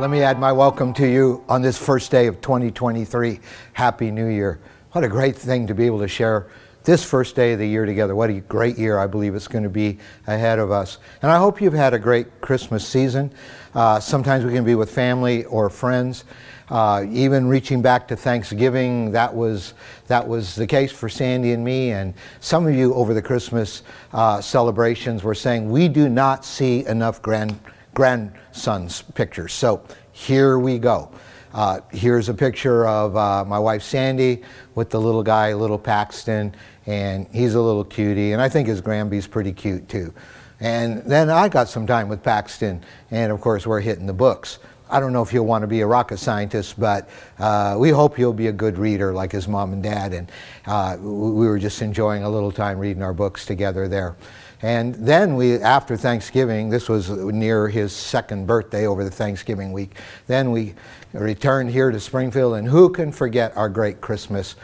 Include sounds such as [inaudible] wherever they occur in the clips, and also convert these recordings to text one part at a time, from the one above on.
Let me add my welcome to you on this first day of 2023. Happy New Year. What a great thing to be able to share this first day of the year together. What a great year I believe it's going to be ahead of us. And I hope you've had a great Christmas season. Uh, sometimes we can be with family or friends. Uh, even reaching back to Thanksgiving, that was, that was the case for Sandy and me. And some of you over the Christmas uh, celebrations were saying, we do not see enough grand grandson's pictures. So here we go. Uh, here's a picture of uh, my wife Sandy with the little guy, little Paxton, and he's a little cutie, and I think his Granby's pretty cute too. And then I got some time with Paxton, and of course we're hitting the books. I don't know if he'll want to be a rocket scientist, but uh, we hope he'll be a good reader like his mom and dad. And uh, we were just enjoying a little time reading our books together there. And then we, after Thanksgiving, this was near his second birthday over the Thanksgiving week, then we returned here to Springfield, and who can forget our great Christmas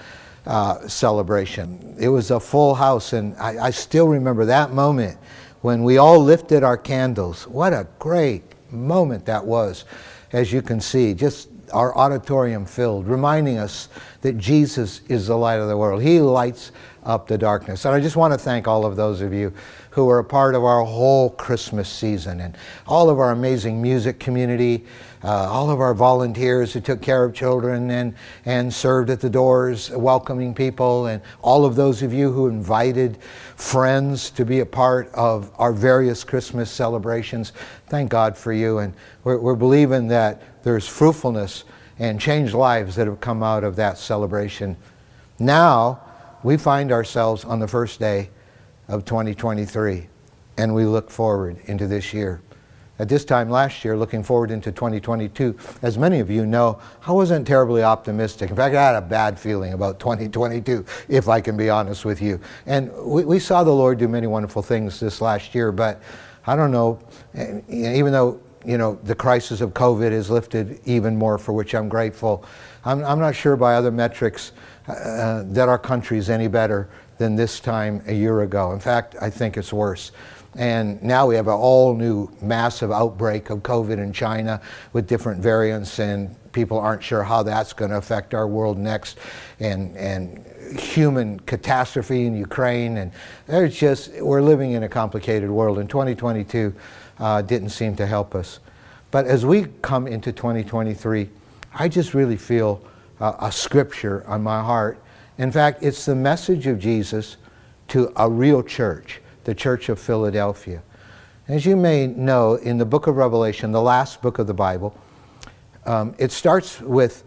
uh, celebration? It was a full house, and I, I still remember that moment when we all lifted our candles. What a great moment that was, as you can see, just our auditorium filled, reminding us that Jesus is the light of the world. He lights up the darkness. And I just want to thank all of those of you who are a part of our whole Christmas season and all of our amazing music community, uh, all of our volunteers who took care of children and, and served at the doors welcoming people, and all of those of you who invited friends to be a part of our various Christmas celebrations. Thank God for you. And we're, we're believing that there's fruitfulness and changed lives that have come out of that celebration. Now, we find ourselves on the first day of 2023, and we look forward into this year. At this time last year, looking forward into 2022, as many of you know, I wasn't terribly optimistic. In fact, I had a bad feeling about 2022, if I can be honest with you. And we, we saw the Lord do many wonderful things this last year, but I don't know, even though you know, the crisis of COVID is lifted even more, for which I'm grateful. I'm, I'm not sure by other metrics uh, that our country is any better than this time a year ago. In fact, I think it's worse. And now we have an all new massive outbreak of COVID in China with different variants, and people aren't sure how that's going to affect our world next. And, and human catastrophe in Ukraine. And there's just, we're living in a complicated world, In 2022 uh, didn't seem to help us. But as we come into 2023, I just really feel uh, a scripture on my heart in fact, it's the message of Jesus to a real church, the Church of Philadelphia. As you may know, in the book of Revelation, the last book of the Bible, um, it starts with,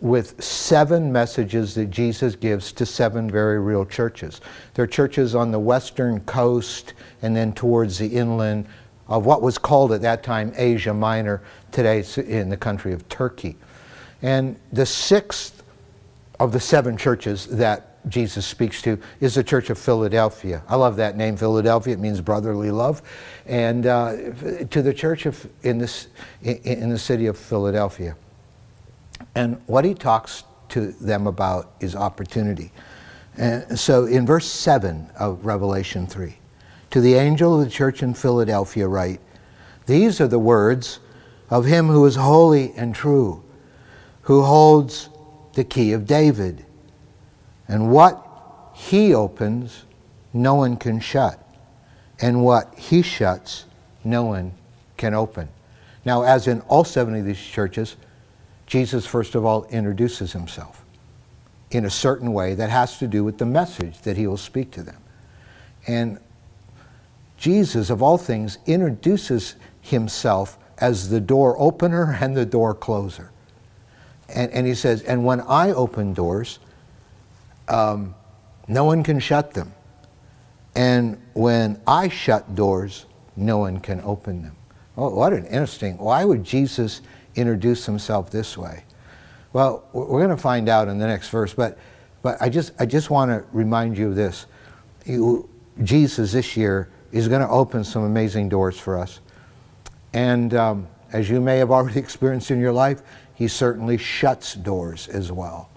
with seven messages that Jesus gives to seven very real churches. There are churches on the western coast and then towards the inland of what was called at that time Asia Minor, today in the country of Turkey. And the sixth of the seven churches that Jesus speaks to is the Church of Philadelphia. I love that name, Philadelphia. It means brotherly love. And uh, to the church of, in, this, in the city of Philadelphia. And what he talks to them about is opportunity. And so in verse 7 of Revelation 3, to the angel of the church in Philadelphia write, These are the words of him who is holy and true, who holds the key of David. And what he opens, no one can shut. And what he shuts, no one can open. Now, as in all seven of these churches, Jesus, first of all, introduces himself in a certain way that has to do with the message that he will speak to them. And Jesus, of all things, introduces himself as the door opener and the door closer. And, and he says, and when I open doors, um, no one can shut them. And when I shut doors, no one can open them. Oh, what an interesting. Why would Jesus introduce himself this way? Well, we're going to find out in the next verse, but, but I just, I just want to remind you of this. You, Jesus this year is going to open some amazing doors for us. And um, as you may have already [laughs] experienced in your life, he certainly shuts doors as well.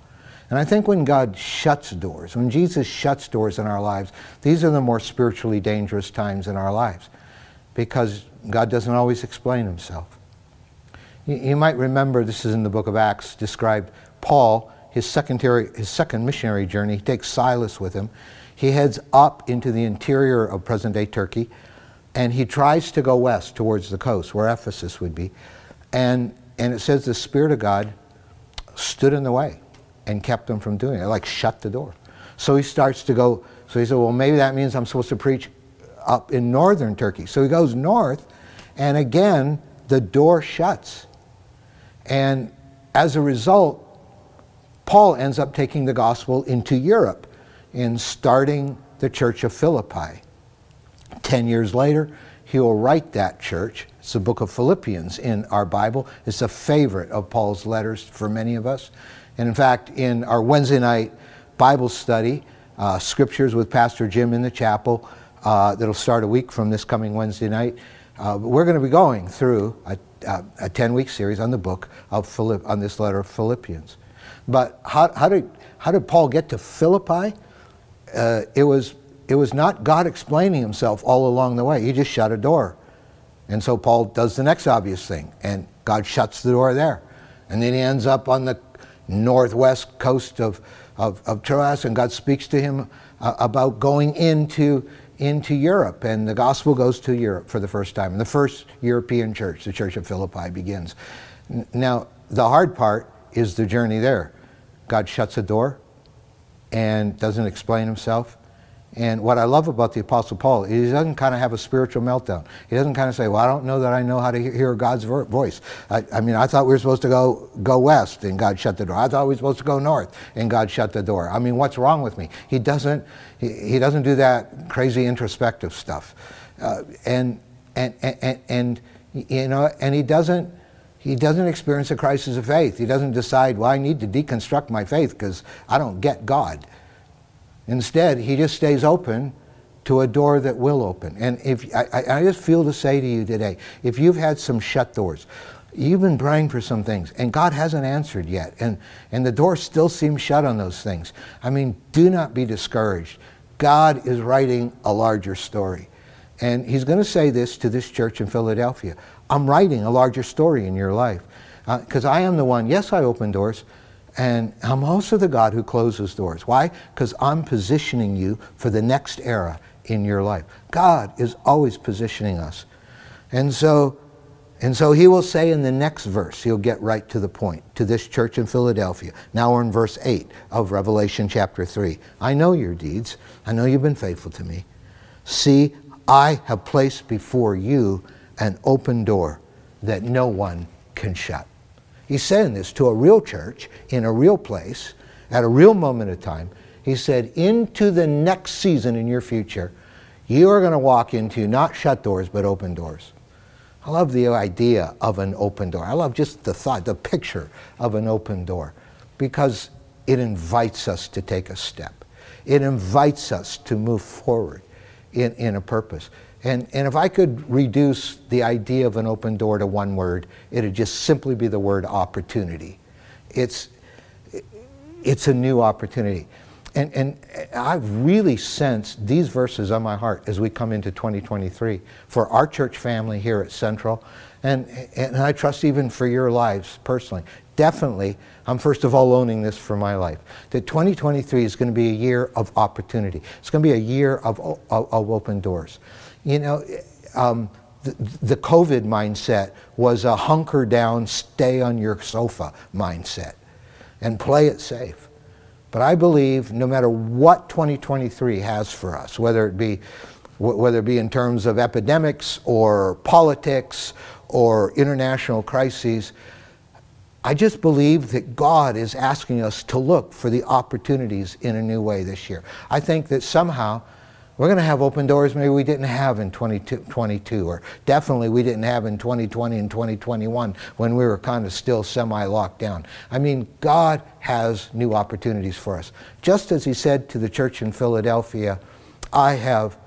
And I think when God shuts doors, when Jesus shuts doors in our lives, these are the more spiritually dangerous times in our lives because God doesn't always explain himself. You, might remember, this is in the book of Acts, described Paul, his, secondary, his second missionary journey. He takes Silas with him. He heads up into the interior of present day Turkey and he tries to go west towards the coast where Ephesus would be. And, and it says the Spirit of God stood in the way and kept him from doing it, like shut the door. So he starts to go, so he said, well, maybe that means I'm supposed to preach up in northern Turkey. So he goes north, and again, the door shuts. And as a result, Paul ends up taking the gospel into Europe in starting the church of Philippi. Ten years later, he will write that church. It's the book of Philippians in our Bible. It's a favorite of Paul's letters for many of us. And in fact, in our Wednesday night Bible study, uh, Scriptures with Pastor Jim in the chapel, uh, that'll start a week from this coming Wednesday night, uh, we're going to be going through a, a 10 week series on the book of Philipp, on this letter of Philippians. But how, how, did, how did Paul get to Philippi? Uh, it was it was not God explaining himself all along the way. He just shut a door. And so Paul does the next obvious thing, and God shuts the door there. And then he ends up on the northwest coast of, of, of Troas, and God speaks to him uh, about going into, into Europe. And the gospel goes to Europe for the first time. And the first European church, the Church of Philippi, begins. Now, the hard part is the journey there. God shuts a door and doesn't explain himself and what I love about the Apostle Paul, he doesn't kind of have a spiritual meltdown. He doesn't kind of say, well, I don't know that I know how to hear God's voice. I, I, mean, I thought we were supposed to go, go west and God shut the door. I thought we were supposed to go north and God shut the door. I mean, what's wrong with me? He doesn't, he, he doesn't do that crazy introspective stuff. Uh, and, and, and, and, you know, and he doesn't, he doesn't experience a crisis of faith. He doesn't decide, well, I need to deconstruct my faith because I don't get God. Instead, he just stays open to a door that will open. And if I, I just feel to say to you today, if you've had some shut doors, you've been praying for some things, and God hasn't answered yet, and, and the door still seems shut on those things. I mean, do not be discouraged. God is writing a larger story. And he's going to say this to this church in Philadelphia. I'm writing a larger story in your life. Because uh, I am the one, yes, I open doors, and I'm also the God who closes doors. Why? Because I'm positioning you for the next era in your life. God is always positioning us. And so, and so he will say in the next verse, he'll get right to the point, to this church in Philadelphia. Now we're in verse 8 of Revelation chapter 3. I know your deeds. I know you've been faithful to me. See, I have placed before you an open door that no one can shut. He's saying this to a real church in a real place at a real moment of time. He said, into the next season in your future, you are going to walk into not shut doors, but open doors. I love the idea of an open door. I love just the thought, the picture of an open door, because it invites us to take a step. It invites us to move forward in, in a purpose. And, and if I could reduce the idea of an open door to one word, it'd just simply be the word opportunity. It's, it's a new opportunity. And, and I've really sensed these verses on my heart as we come into 2023 for our church family here at Central, and, and I trust even for your lives personally. Definitely, I'm first of all owning this for my life. That 2023 is going to be a year of opportunity. It's going to be a year of, of, of open doors. You know, um, the, the COVID mindset was a hunker down, stay on your sofa mindset and play it safe. But I believe no matter what 2023 has for us, whether it be whether it be in terms of epidemics or politics or international crises, I just believe that God is asking us to look for the opportunities in a new way this year. I think that somehow we're going to have open doors maybe we didn't have in 2022, or definitely we didn't have in 2020 and 2021 when we were kind of still semi locked down. I mean, God has new opportunities for us. Just as He said to the church in Philadelphia, I have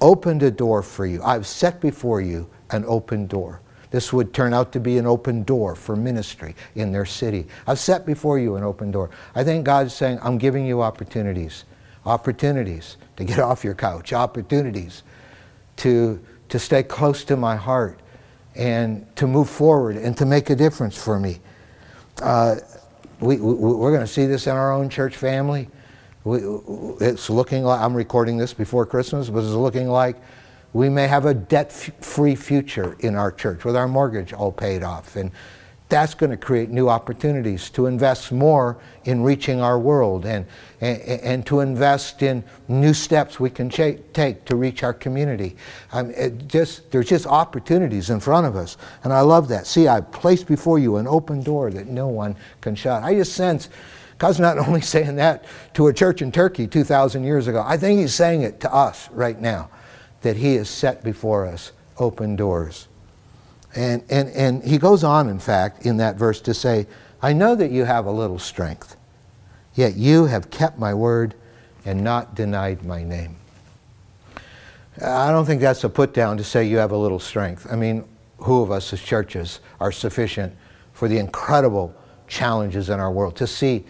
opened a door for you, I've set before you an open door. This would turn out to be an open door for ministry in their city. I've set before you an open door. I think God's saying, I'm giving you opportunities. Opportunities to get [laughs] off your couch, opportunities to, to stay close to my heart. and to move forward and to make a difference for me. Uh, we, we, we're going to see this in our own church family. We, it's looking like, I'm recording this before Christmas, but it's looking like we may have a debt free future in our church with our mortgage all paid off. And that's going to create new opportunities to invest more in reaching our world and, and, and to invest in new steps we can take to reach our community. Um, just, there's just opportunities in front of us. And I love that. See, I placed before you an open door that no one can shut. I just sense God's not [laughs] only saying that to a church in Turkey 2,000 years ago, I think He's saying it to us right now that He has set before us open doors. And, and, and he goes on, in fact, in that verse to say, I know that you have a little strength, yet you have kept my word and not denied my name. I don't think that's a put down to say you have a little strength. I mean, who of us as churches are sufficient for the incredible challenges in our world? To see,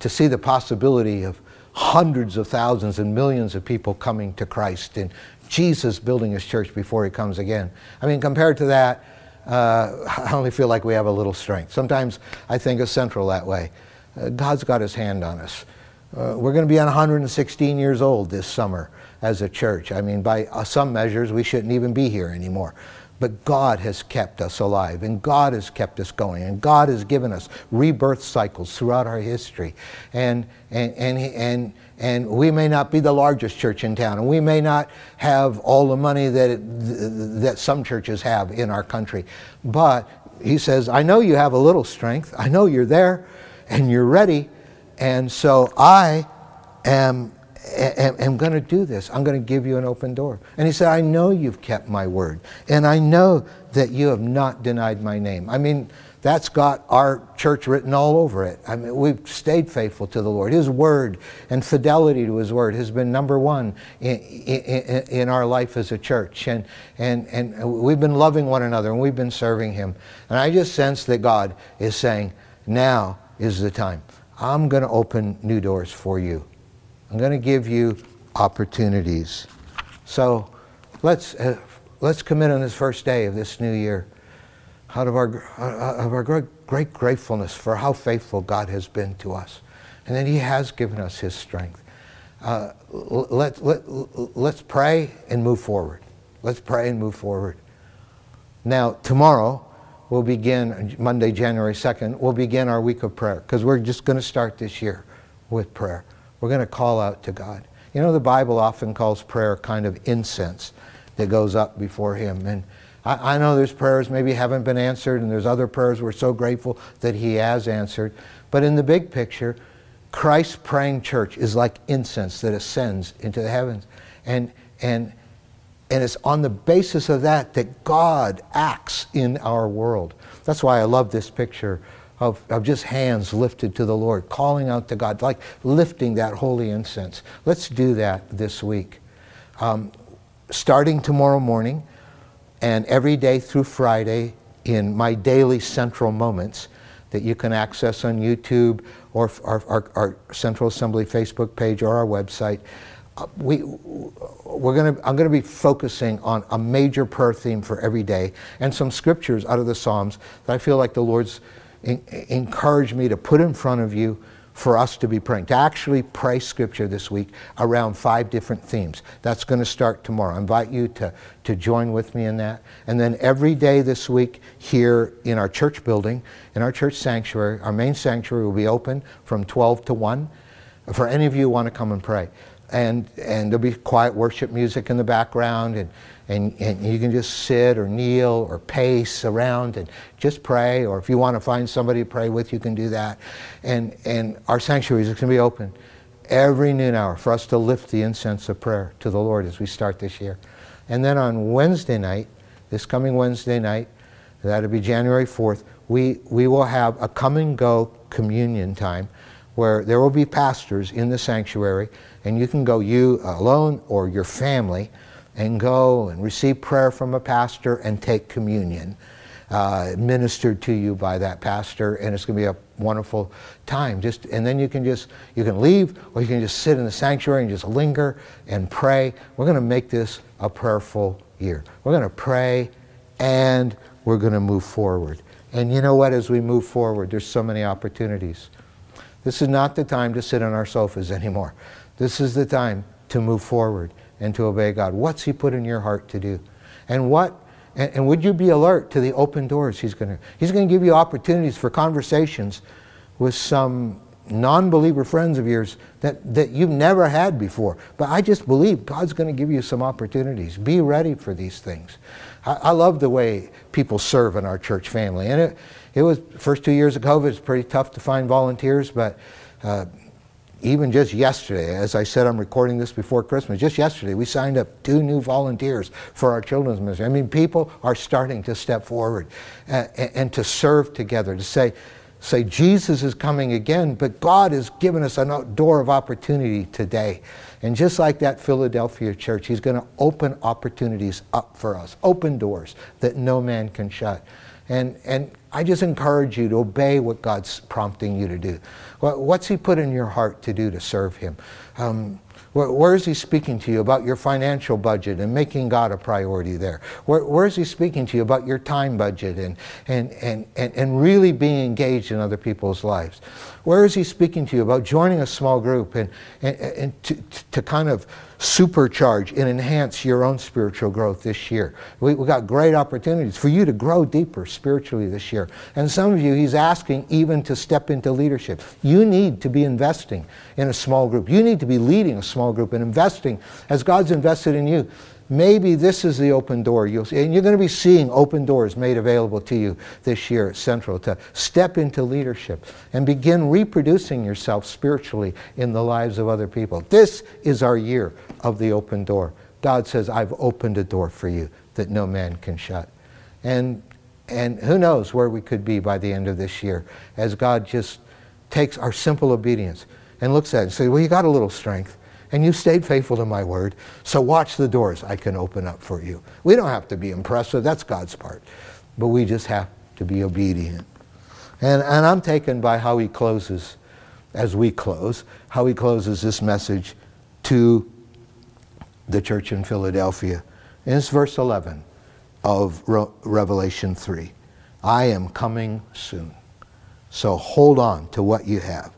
to see the possibility of hundreds of thousands and millions of people coming to Christ and Jesus building his church before he comes again. I mean, compared to that, uh, [laughs] I only feel like we have a little strength. Sometimes I think of Central that way. Uh, God's got his hand on us. Uh, we're going to be 116 years old this summer as a church. I mean, by uh, some measures, we shouldn't even be here anymore. But God has kept us alive, and God has kept us going, and God has given us rebirth cycles throughout our history. And, and, and, and, and we may not be the largest church in town, and we may not have all the money that, it, that some churches have in our country. But he says, I know you have a little strength. I know you're there, and you're ready. And so I am am, going to do this. I'm going to give you an open door. And he said, I know you've kept my word. And I know that you have not denied my name. I mean, that's got our church written all over it. I mean, we've stayed faithful to the Lord. His word and fidelity to His word has been number one in, in, in, our life as a church. And, and, and we've been loving one another and we've been serving Him. And I just sense that God is saying, now is the time. I'm going to open new doors for you. I'm going to give you opportunities. So let's, uh, let's commit on this first day of this new year out of our, uh, of our great, great gratefulness for how faithful God has been to us and that He has given us His strength. Uh, let, let, let's pray and move forward. Let's pray and move forward. Now, tomorrow, we'll begin, Monday, January 2nd, we'll begin our week of prayer because we're just going to start this year with prayer. We're going to call out to God. You know, the Bible often calls prayer kind of incense that goes up before Him. And I, I, know there's prayers maybe haven't been answered, and there's other prayers we're so grateful that He has answered. But in the big picture, Christ's praying church is like incense that ascends into the heavens. And, and, and it's on the basis of that that God acts in our world. That's why I love this picture of, of just hands lifted to the Lord, calling out to God, like lifting that holy incense. Let's do that this week. Um, starting tomorrow morning and every day through Friday in my daily central moments that you can access on YouTube or our, our, our Central Assembly Facebook page or our website. Uh, we, we're gonna, I'm going to be focusing on a major prayer theme for every day and some scriptures out of the Psalms that I feel like the Lord's encourage me to put in front of you for us to be praying, to actually pray scripture this week around five different themes. That's going to start tomorrow. I invite you to, to join with me in that. And then every day this week here in our church building, in our church sanctuary, our main sanctuary will be open from 12 to 1 for any of you who want to come and pray. And, and there'll be quiet worship music in the background and and, and you can just sit or kneel or pace around and just pray. Or if you want to find somebody to pray with you can do that. And, and our sanctuaries are going to be open every noon hour for us to lift the incense of prayer to the lord as we start this year. And then on wednesday night this coming wednesday night that'll be january 4th we, we will have a come and go communion time where there will be pastors in the sanctuary. And you can go you alone or your family and go and receive prayer from a pastor and take communion uh, ministered to you by that pastor and it's going to be a wonderful time just and then you can just you can leave or you can just sit in the sanctuary and just linger and pray we're going to make this a prayerful year we're going to pray and we're going to move forward. And you know what? As we move forward, there's so many opportunities. This is not the time to sit on our sofas anymore. This is the time to move forward and to obey God. What's He put in your heart to do? And what and, and would you be alert to the open doors He's going to He's going to give you opportunities for conversations with some non-believer friends of yours that, that you've never had before. But I just believe God's going to give you some opportunities. Be ready for these things. I, I love the way people serve in our church family. And it, it was, first two years of COVID, it's pretty tough to find volunteers, but uh, even just yesterday, as I said, I'm recording this before Christmas. Just yesterday, we signed up two new volunteers for our children's ministry. I mean, people are starting to step forward uh, and, and to serve together, to say, say Jesus is coming again, but God has given us a door of opportunity today. And just like that Philadelphia church, He's going to open opportunities up for us, open doors that no man can shut. And, and I just encourage you to obey what God's prompting you to do. What's He put in your heart to do to serve Him? Um, where, where is he speaking to you about your financial budget and making God a priority there? Where, where is he speaking to you about your time budget and, and, and, and, and really being engaged in other people's lives? Where is he speaking to you about joining a small group and, and, and to, to kind of supercharge and enhance your own spiritual growth this year. We, have got great opportunities for you to grow deeper spiritually this year. And some of you, he's asking even to step into leadership. You need to be investing in a small group. You need to be leading a small group and investing as God's invested in you maybe this is the open door you'll see. And you're going to be seeing open doors made available to you this year at Central to step into leadership and begin reproducing yourself spiritually in the lives of other people. This is our year of the open door. God says, I've opened a door for you that no man can shut. And, and who knows where we could be by the end of this year as God just takes our simple obedience and looks at it and says, Well, you got a little strength and you stayed faithful to my word. So watch the doors I can open up for you. We don't have to be impressive, that's God's part. But we just have to be obedient. And, and I'm taken by how he closes, as we close, how he closes this message to the church in Philadelphia. And it's verse 11 of Re- Revelation 3. I am coming soon. So hold on to what you have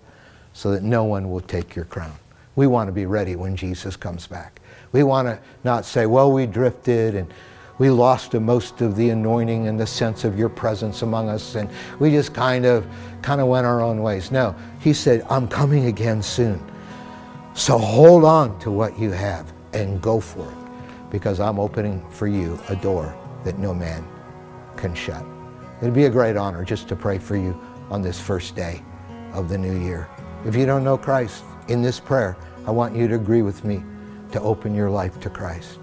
so that no one will take your crown. We want to be ready when Jesus comes back. We want to not say, well, we drifted and we lost most of the anointing and the sense of your presence among us and we just kind of kind of went our own ways. No, he said, I'm coming again soon. So hold on to what you have and go for it because I'm opening for you a door that no man can shut. It'd be a great honor just to pray for you on this first day of the new year. If you don't know Christ, in this prayer, I want you to agree with me to open your life to Christ.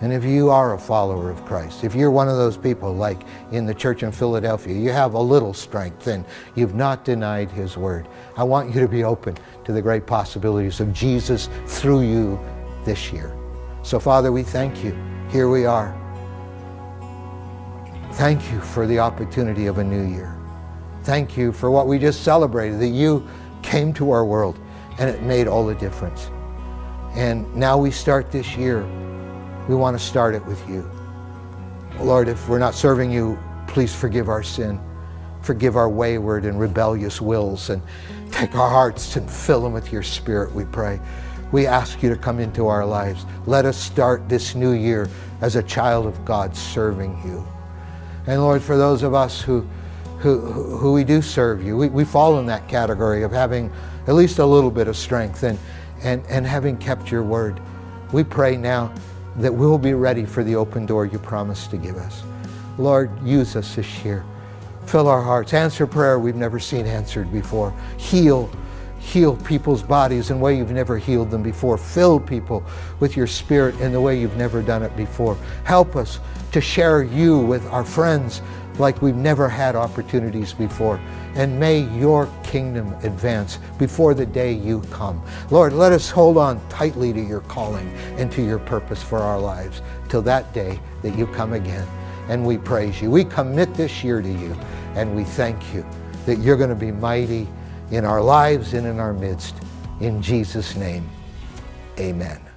And if you are a follower of Christ, if you're one of those people like in the church in Philadelphia, you have a little strength and you've not denied his word, I want you to be open to the great possibilities of Jesus through you this year. So, Father, we thank you. Here we are. Thank you for the opportunity of a new year. Thank you for what we just celebrated, that you came to our world and it made all the difference. And now we start this year. We want to start it with you. Lord, if we're not serving you, please forgive our sin. Forgive our wayward and rebellious wills and take our hearts and fill them with your spirit, we pray. We ask you to come into our lives. Let us start this new year as a child of God serving you. And Lord, for those of us who, who, who we do serve you, we, we fall in that category of having at least a little bit of strength and, and, and having kept your word. We pray now that we'll be ready for the open door you promised to give us. Lord, use us this year. Fill our hearts. Answer prayer we've never seen answered before. Heal. Heal people's bodies in a way you've never healed them before. Fill people with your spirit in the way you've never done it before. Help us to share you with our friends like we've never had opportunities before and may your kingdom advance before the day you come. Lord, let us hold on tightly to your calling and to your purpose for our lives till that day that you come again. And we praise you. We commit this year to you and we thank you that you're going to be mighty in our lives and in our midst. In Jesus' name, amen.